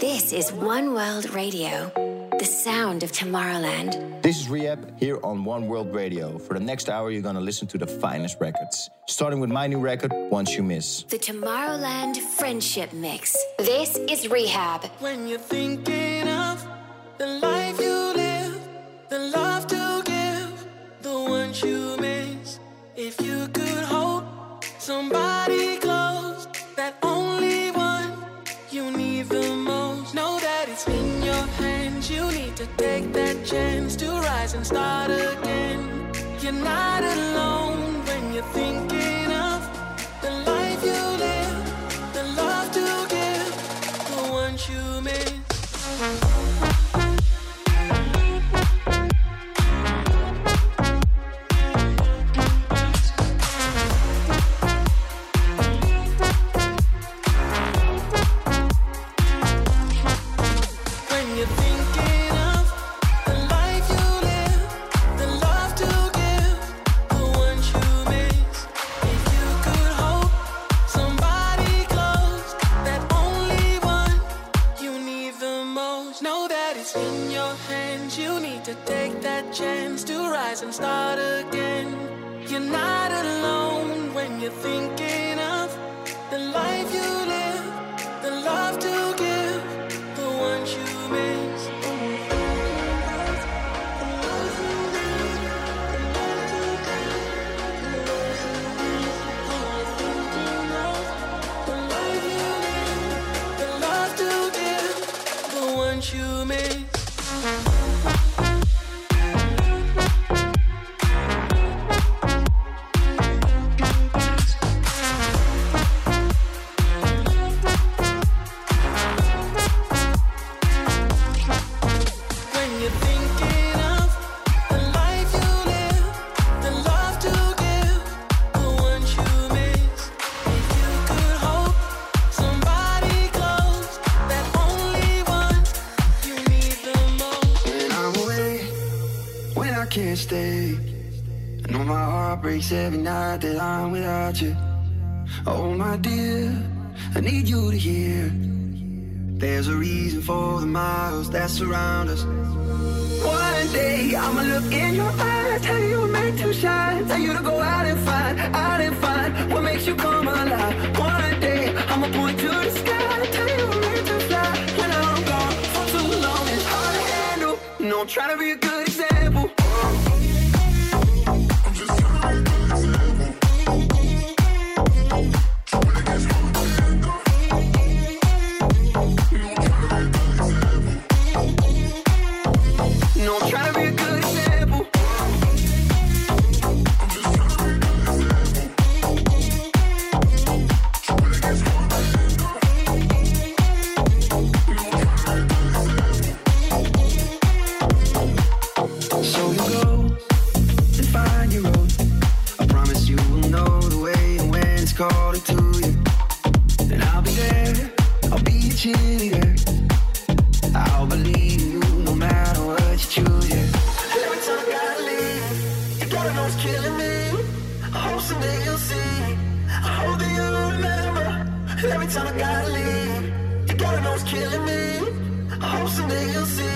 This is One World Radio, the sound of Tomorrowland. This is R3HAB here on One World Radio. For the next hour, you're going to listen to the finest records, starting with my new record, Once You Miss. The Tomorrowland Friendship Mix. This is R3HAB. When you're thinking of the life you live, the love to give, the ones you miss, if you could hold somebody. to take that chance to rise and start again. You're not alone when you're thinking of the life you live, the love to give, the ones you made. you think that surround us. One day I'ma look in your eyes, tell you you're meant to shine, tell you to go out and find, out and find what makes you come alive. One day I'ma point to the sky, tell you you're meant to fly. When I'm gone for too long, it's hard to handle. No, I'm trying to be a killing me. I hope someday you'll see.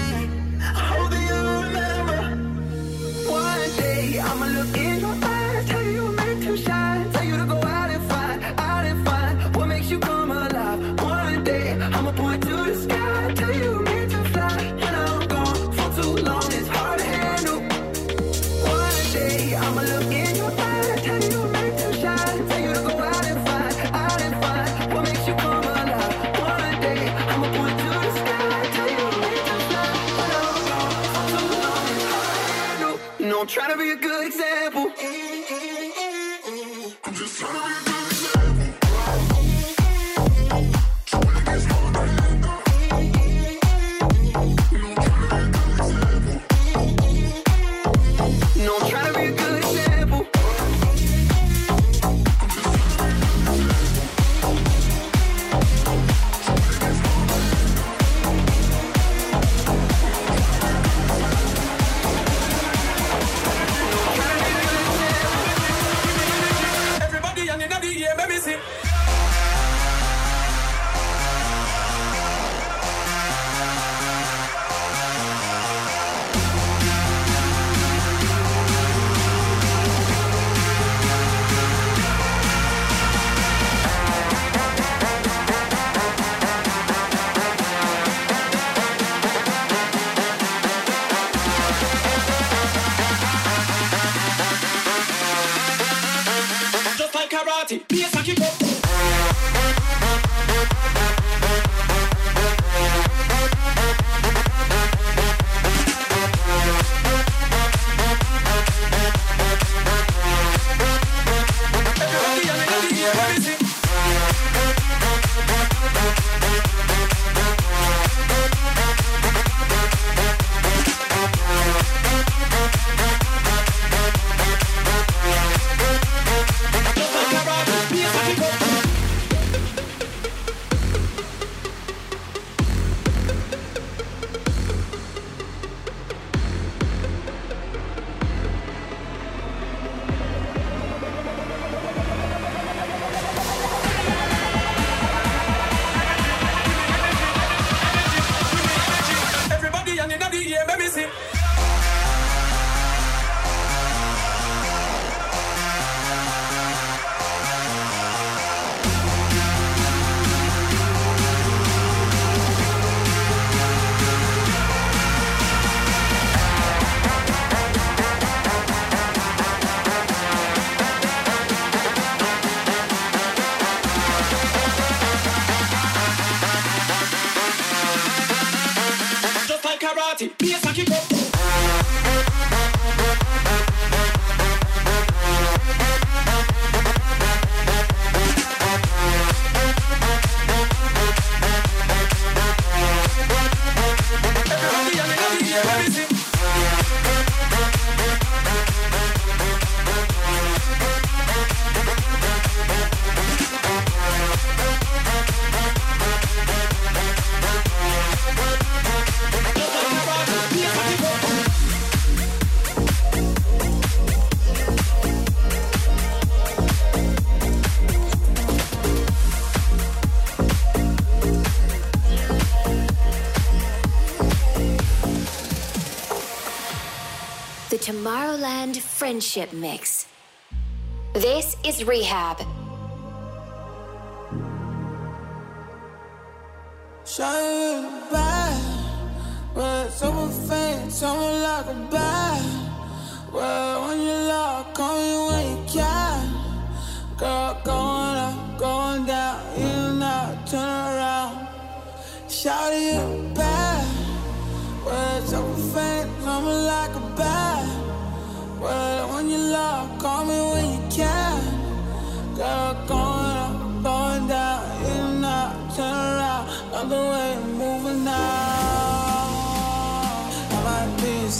Tomorrowland Friendship Mix. This is R3HAB. But so faint, someone like a. Well, when you love, call me when you can. Girl, going up, going down, and out, turn around. You well, so faint, someone like a bat. Well, when you love, call me when you can. Girl, going up, going down, in and out, turn around, other way, moving now. I might be a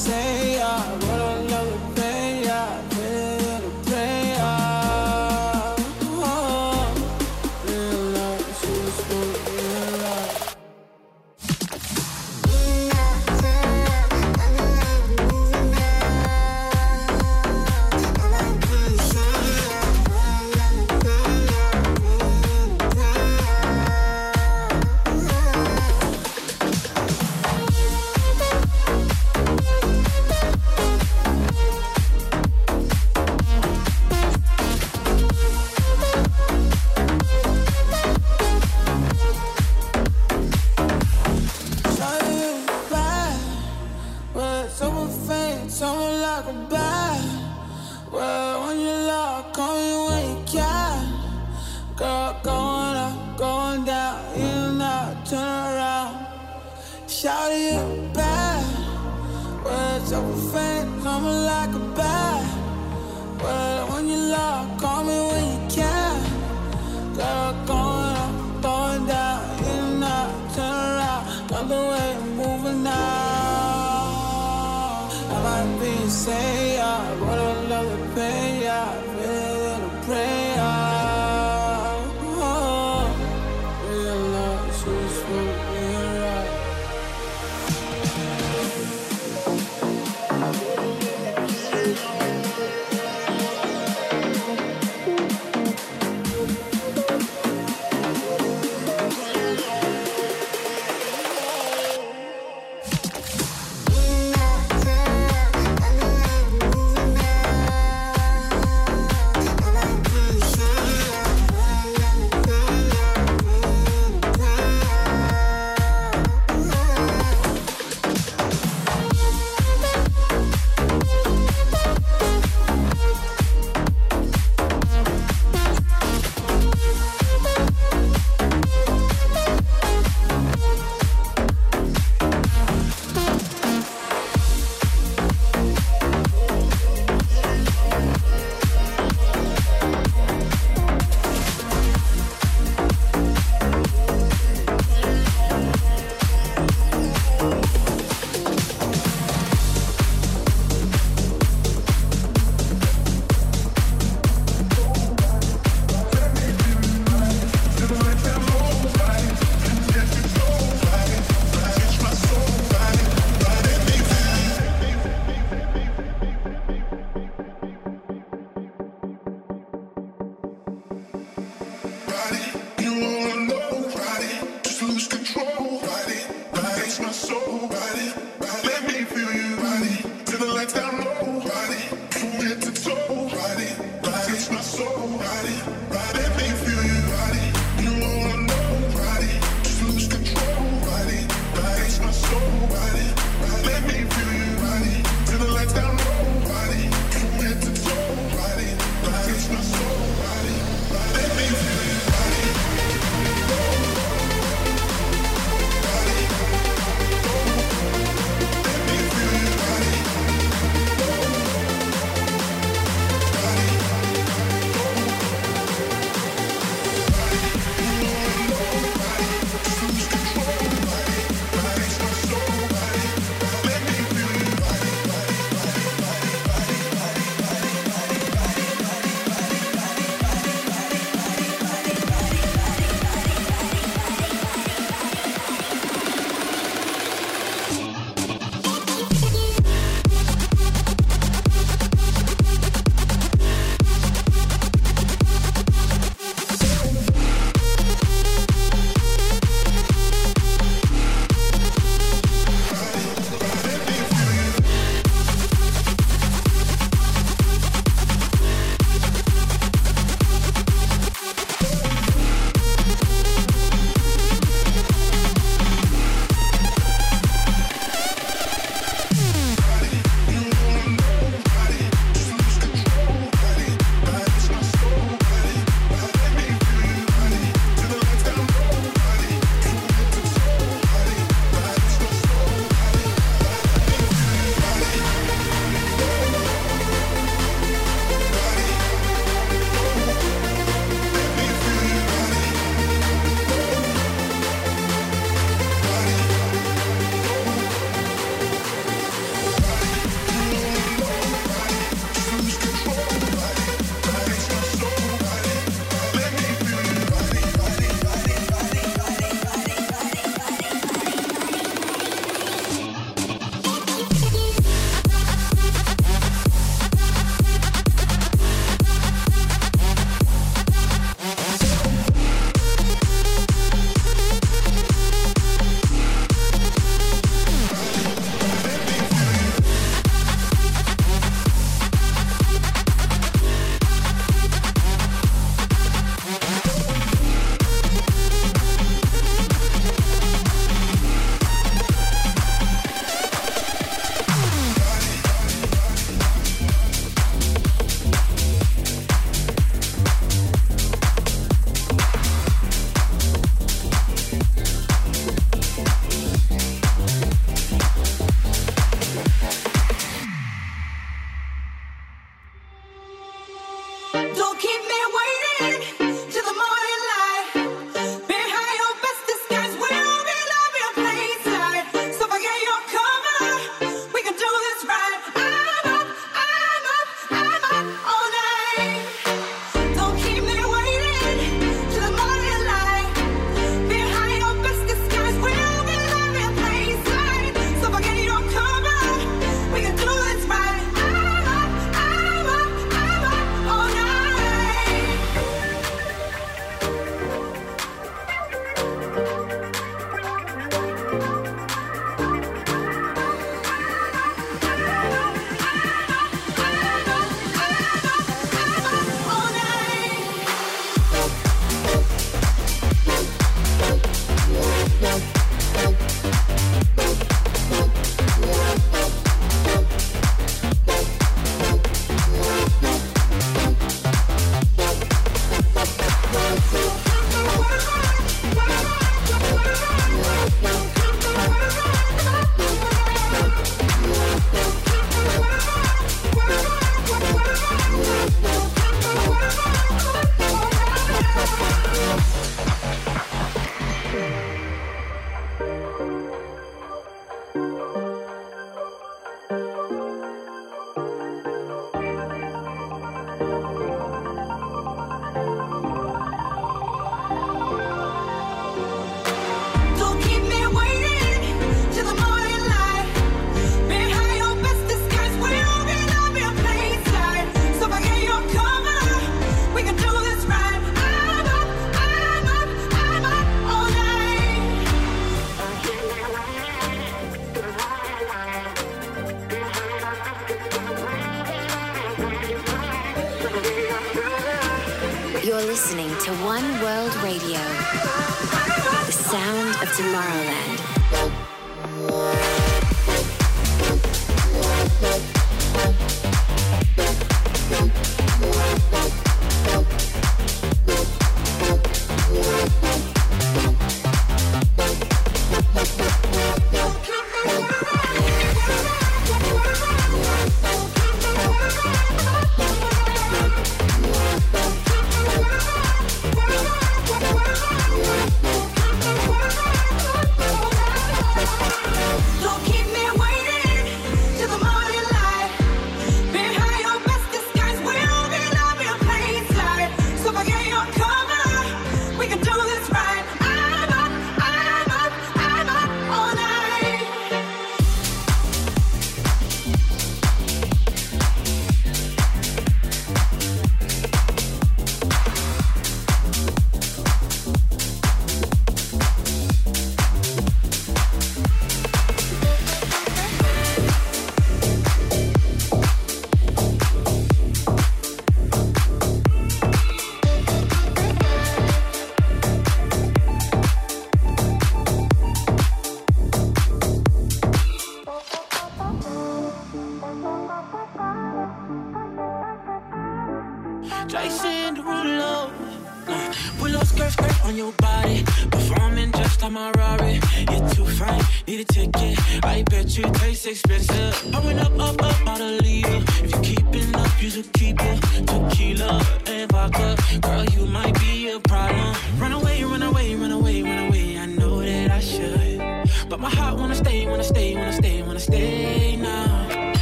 Well, when you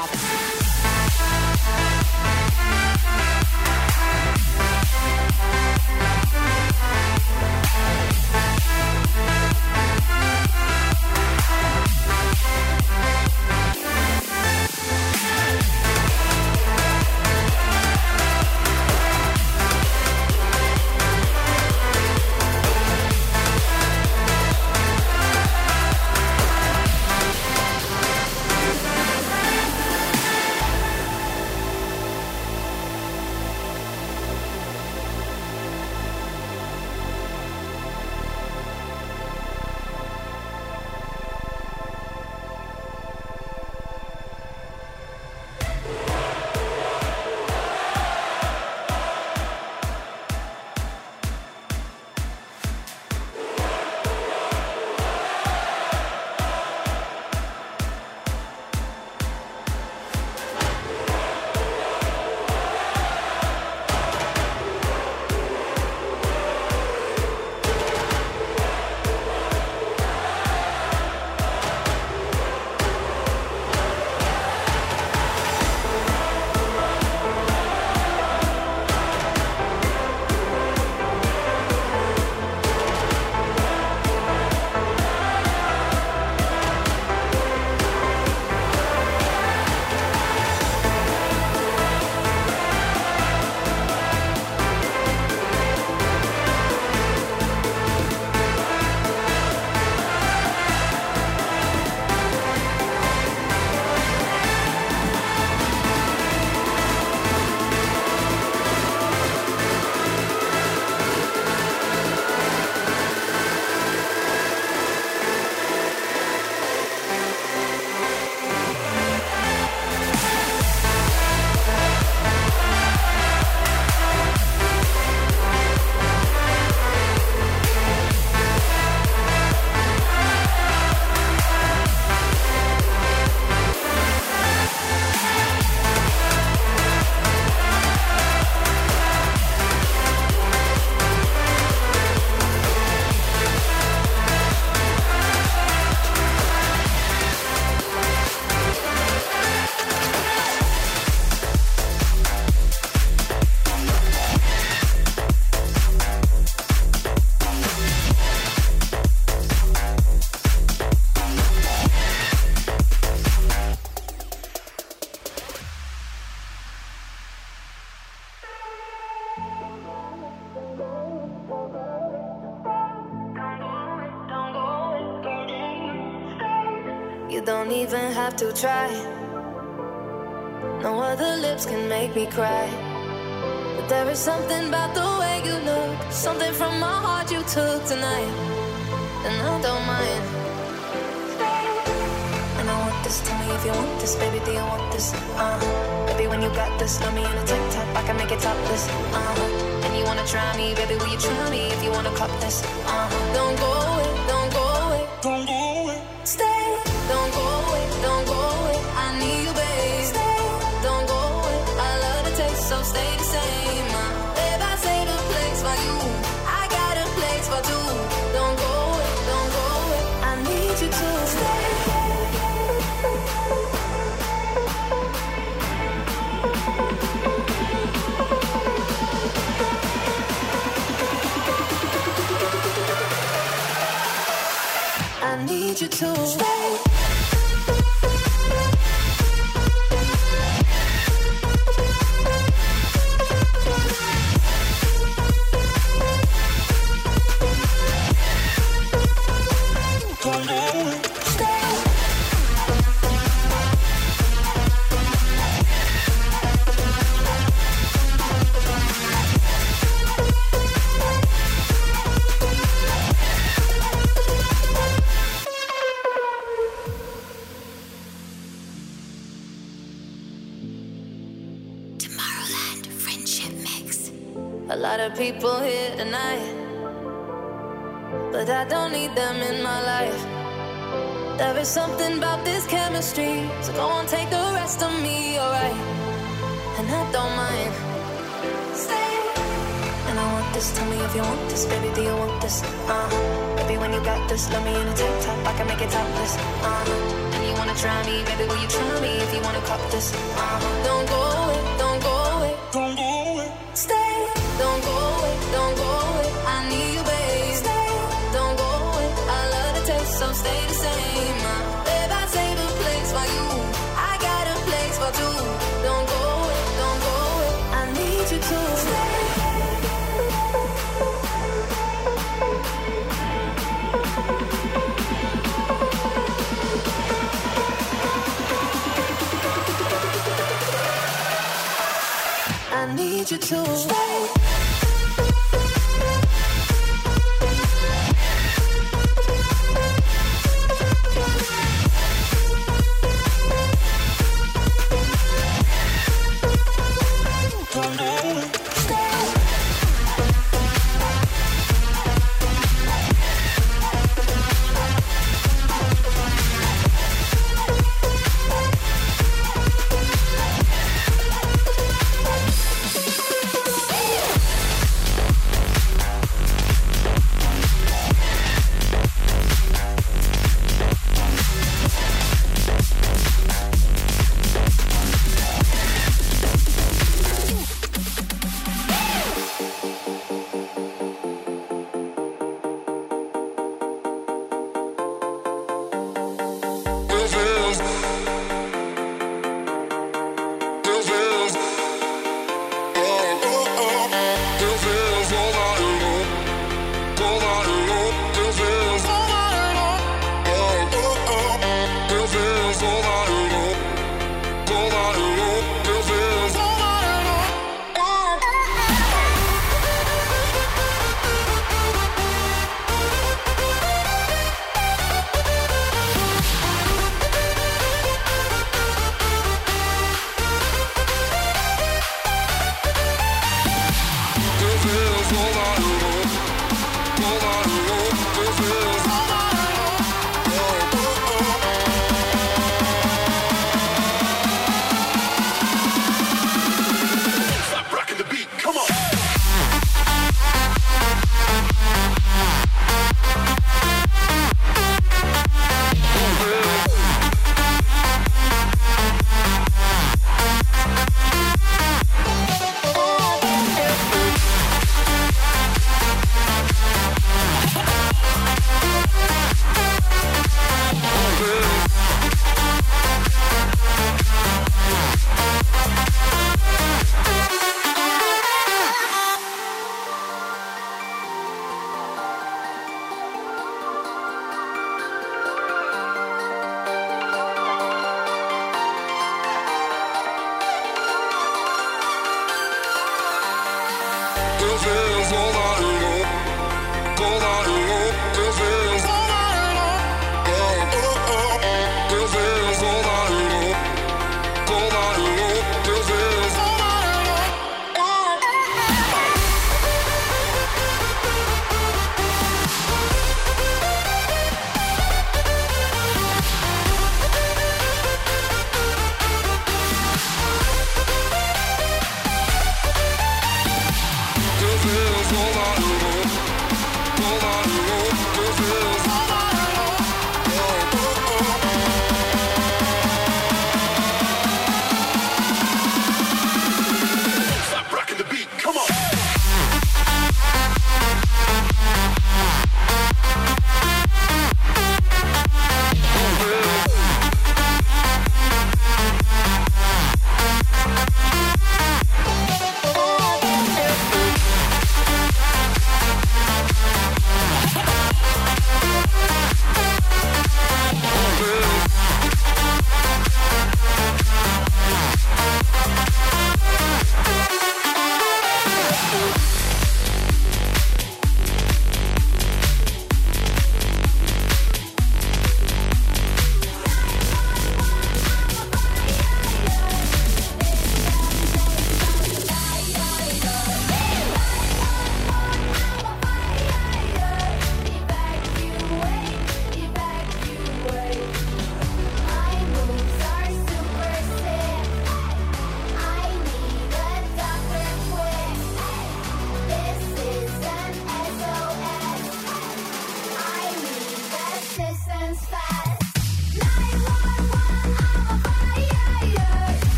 Bob. To try, No other lips can make me cry. But there is something about the way you look, something from my heart you took tonight. And I don't mind. And I want this, tell me if you want this, baby, do you want this? Uh, baby, when you got this, love me in a tank top, I can make it topless. Uh, and you wanna try me, baby, will you try me if you wanna cop this? Uh, don't go away. soul.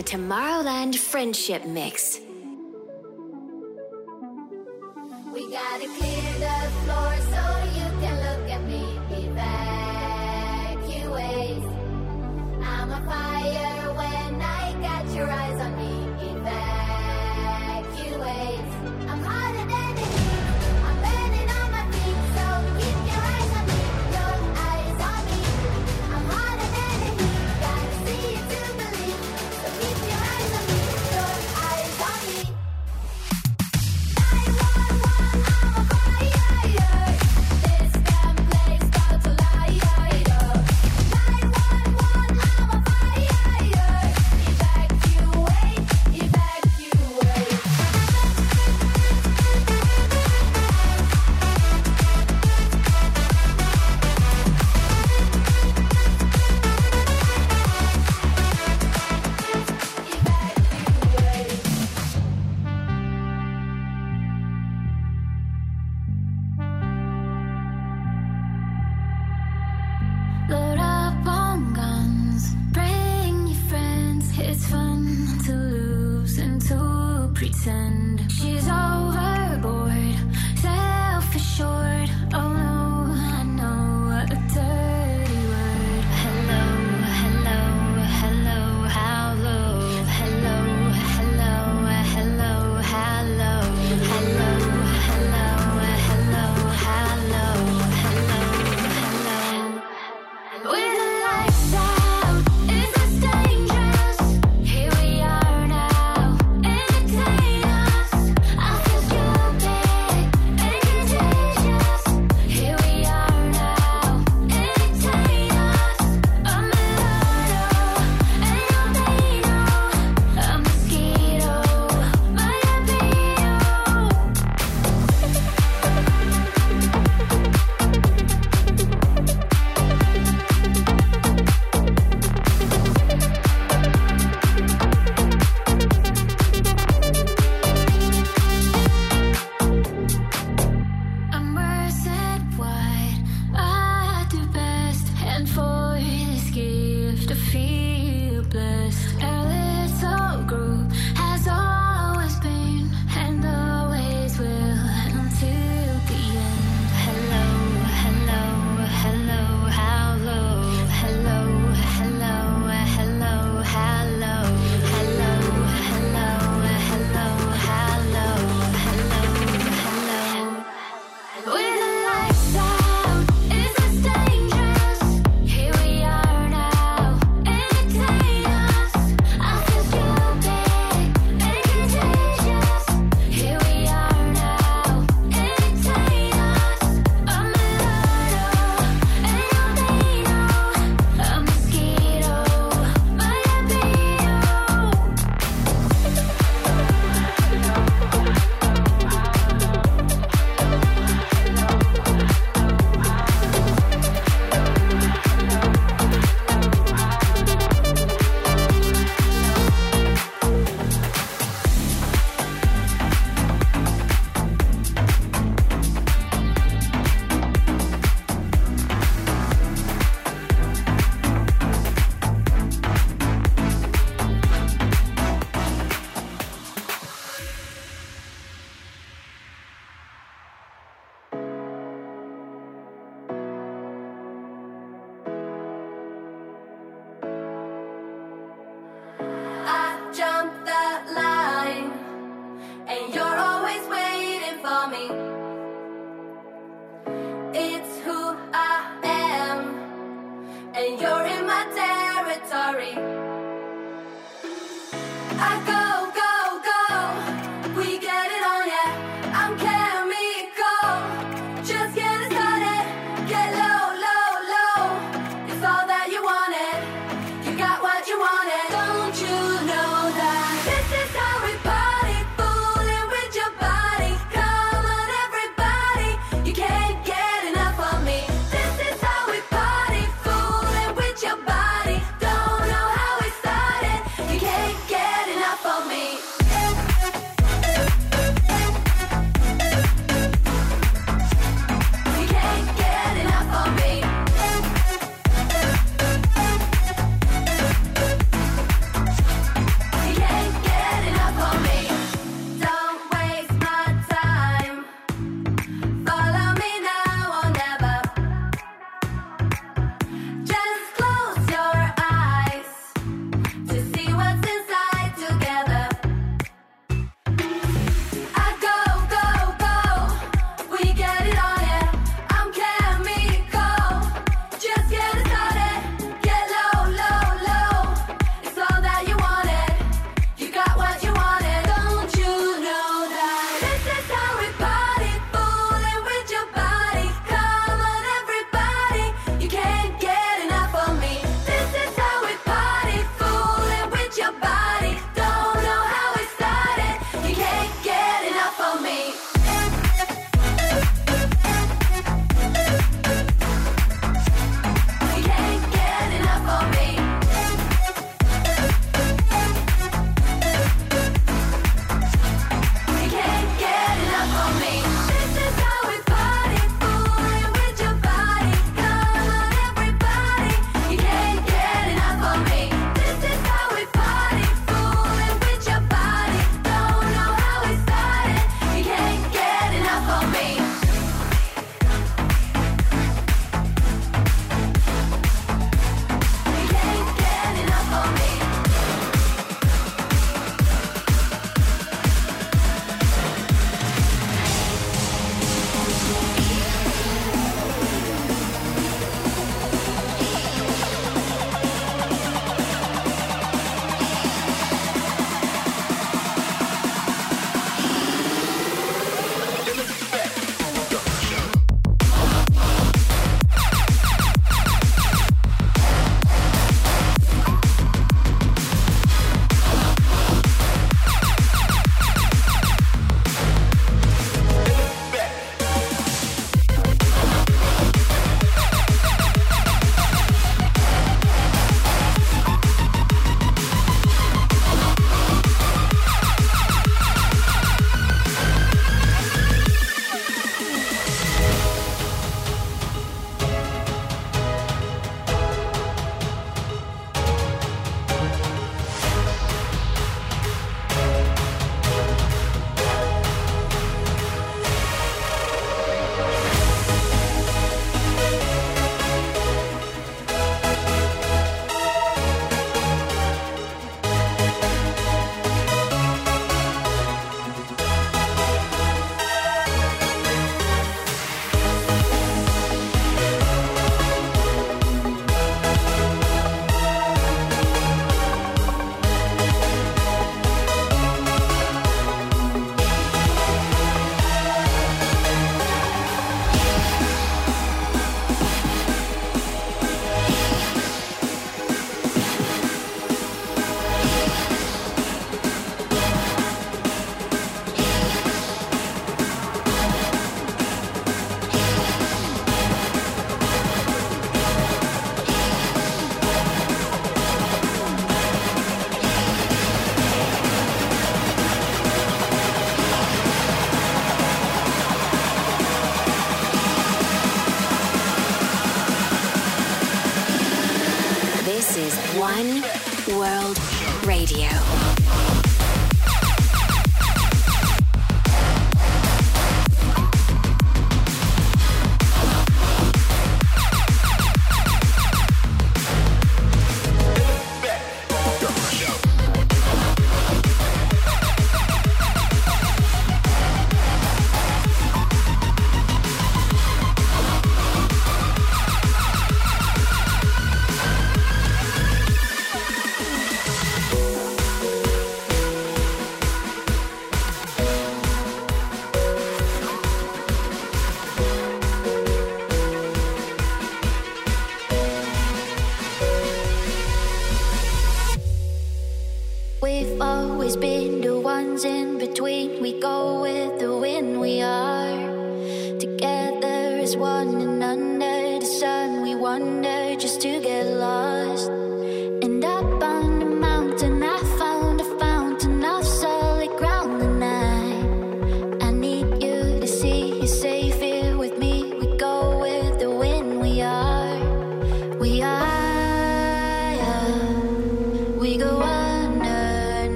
The Tomorrowland Friendship Mix.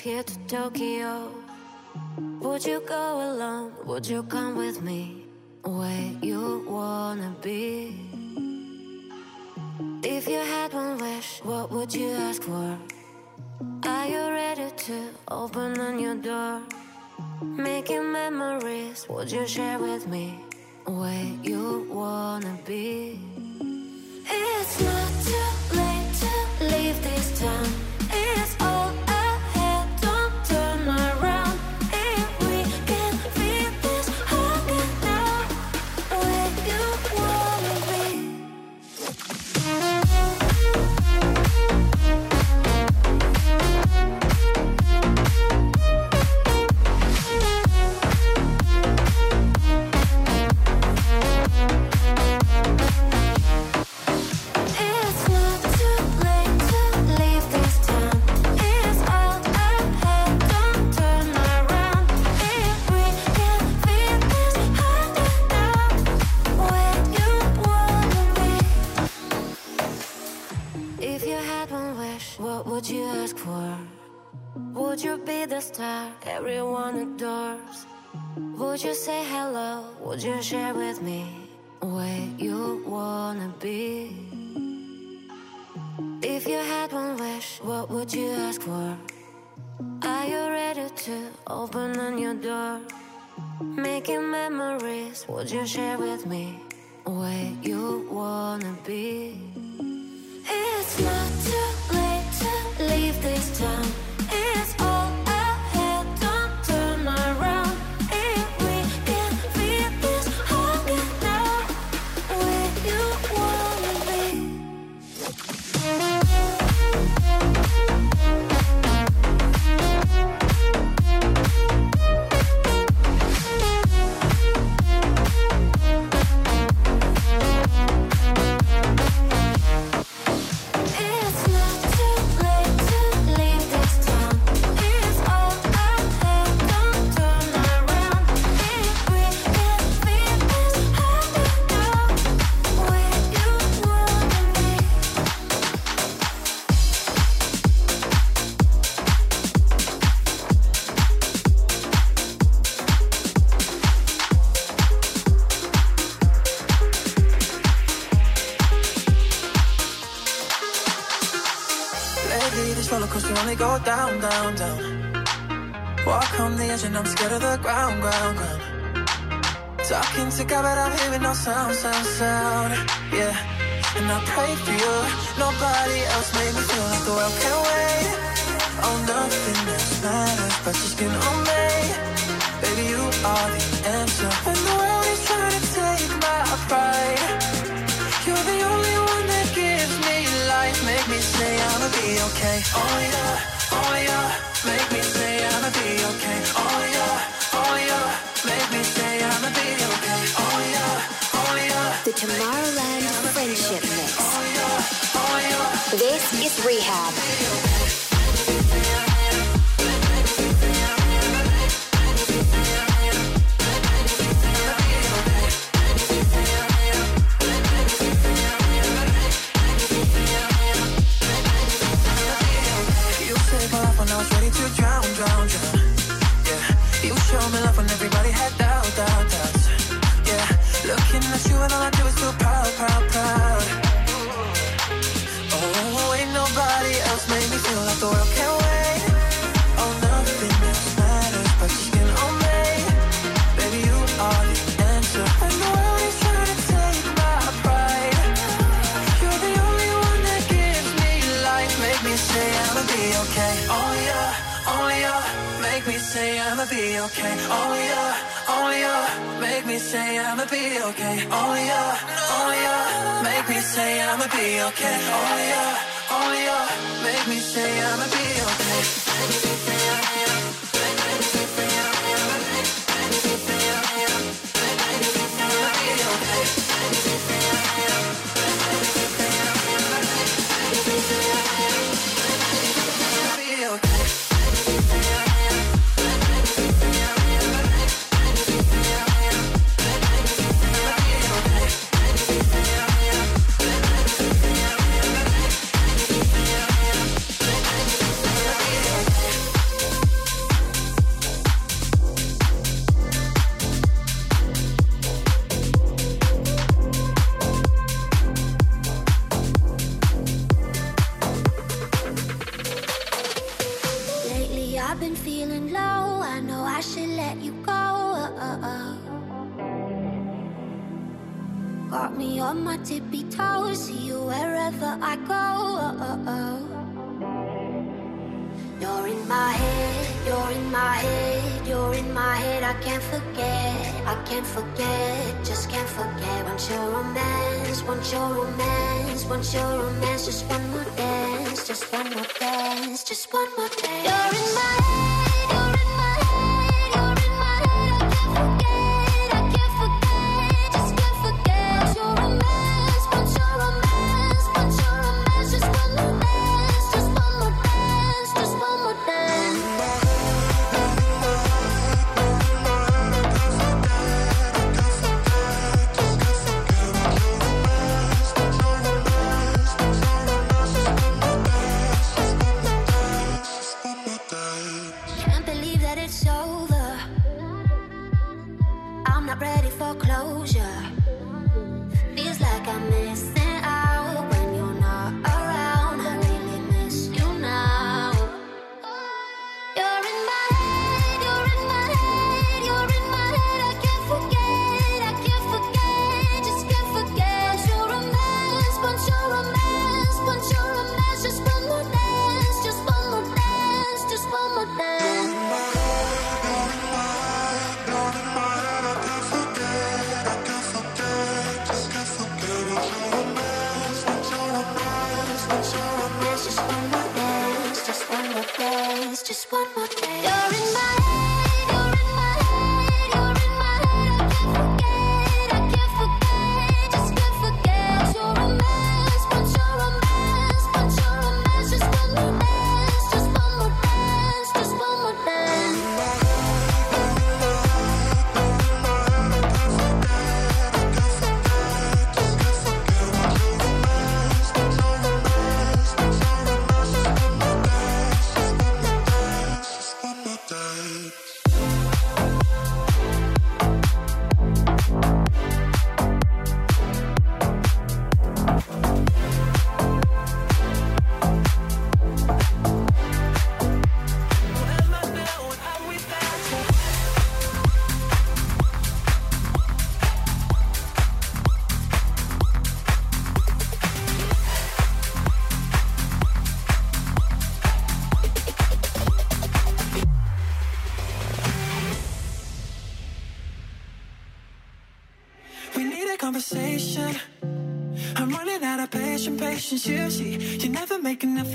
here to Tokyo. Would you go alone? Would you come with me? Where you wanna be? If you had one wish, what would you ask for? Are you ready to open a new door? Making memories, would you share with me? Where you wanna be? It's not too late. Would you share with me where you wanna be? It's not too I pray for you. Nobody else made me feel like the world can wait. Oh, nothing else matters but your skin on me. Baby, you are the answer when the world is trying to take my pride. You're the only one that gives me life. Make me say I'ma be okay. Oh yeah, oh yeah. Make me say I'ma be okay. Oh, Tomorrowland Friendship Mix. This is R3HAB. say I'ma be okay. Only you, only you, make me say I'ma be okay. Only you, only you, make me say I'ma be okay. Only you, only you, make me say I'ma be okay.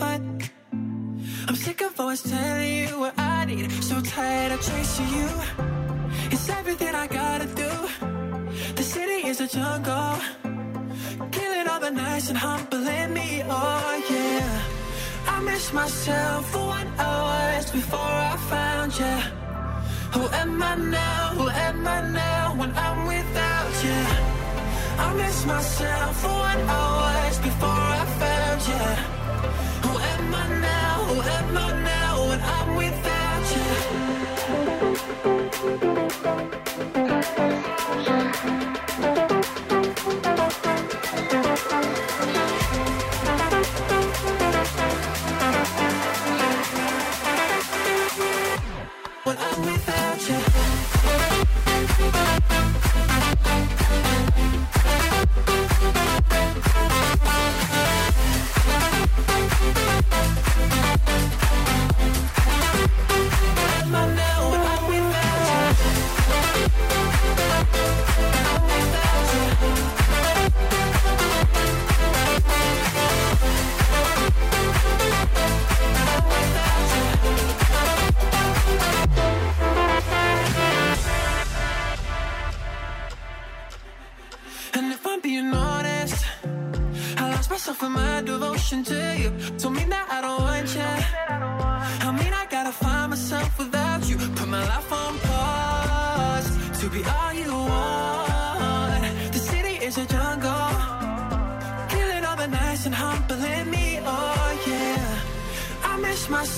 fun. I'm sick of always telling you what I need. So tired of chasing you. It's everything I gotta do. The city is a jungle. Killing all the nice and humbling me. Oh yeah. I miss myself for one hour before I found you. Who am I now? Who am I now when I'm without you? I miss myself for one hour before I found you.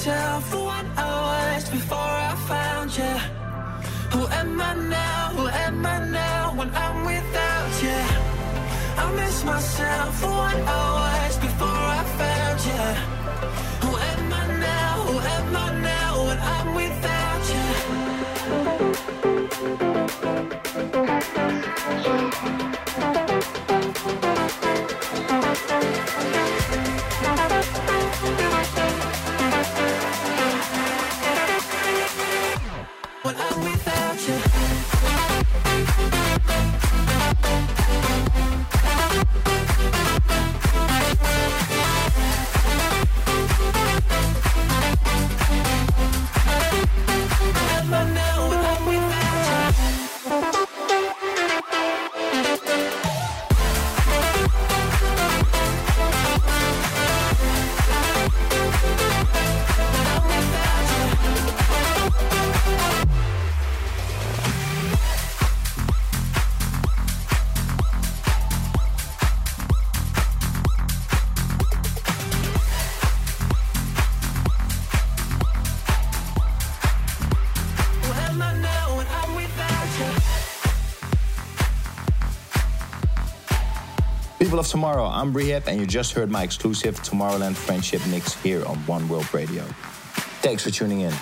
myself for what I was before I found you. Who am I now? Who am I now when I'm without you? I miss myself for what I was before I found you. Of Tomorrow, I'm R3HAB, and you just heard my exclusive Tomorrowland Friendship mix here on One World Radio. Thanks for tuning in.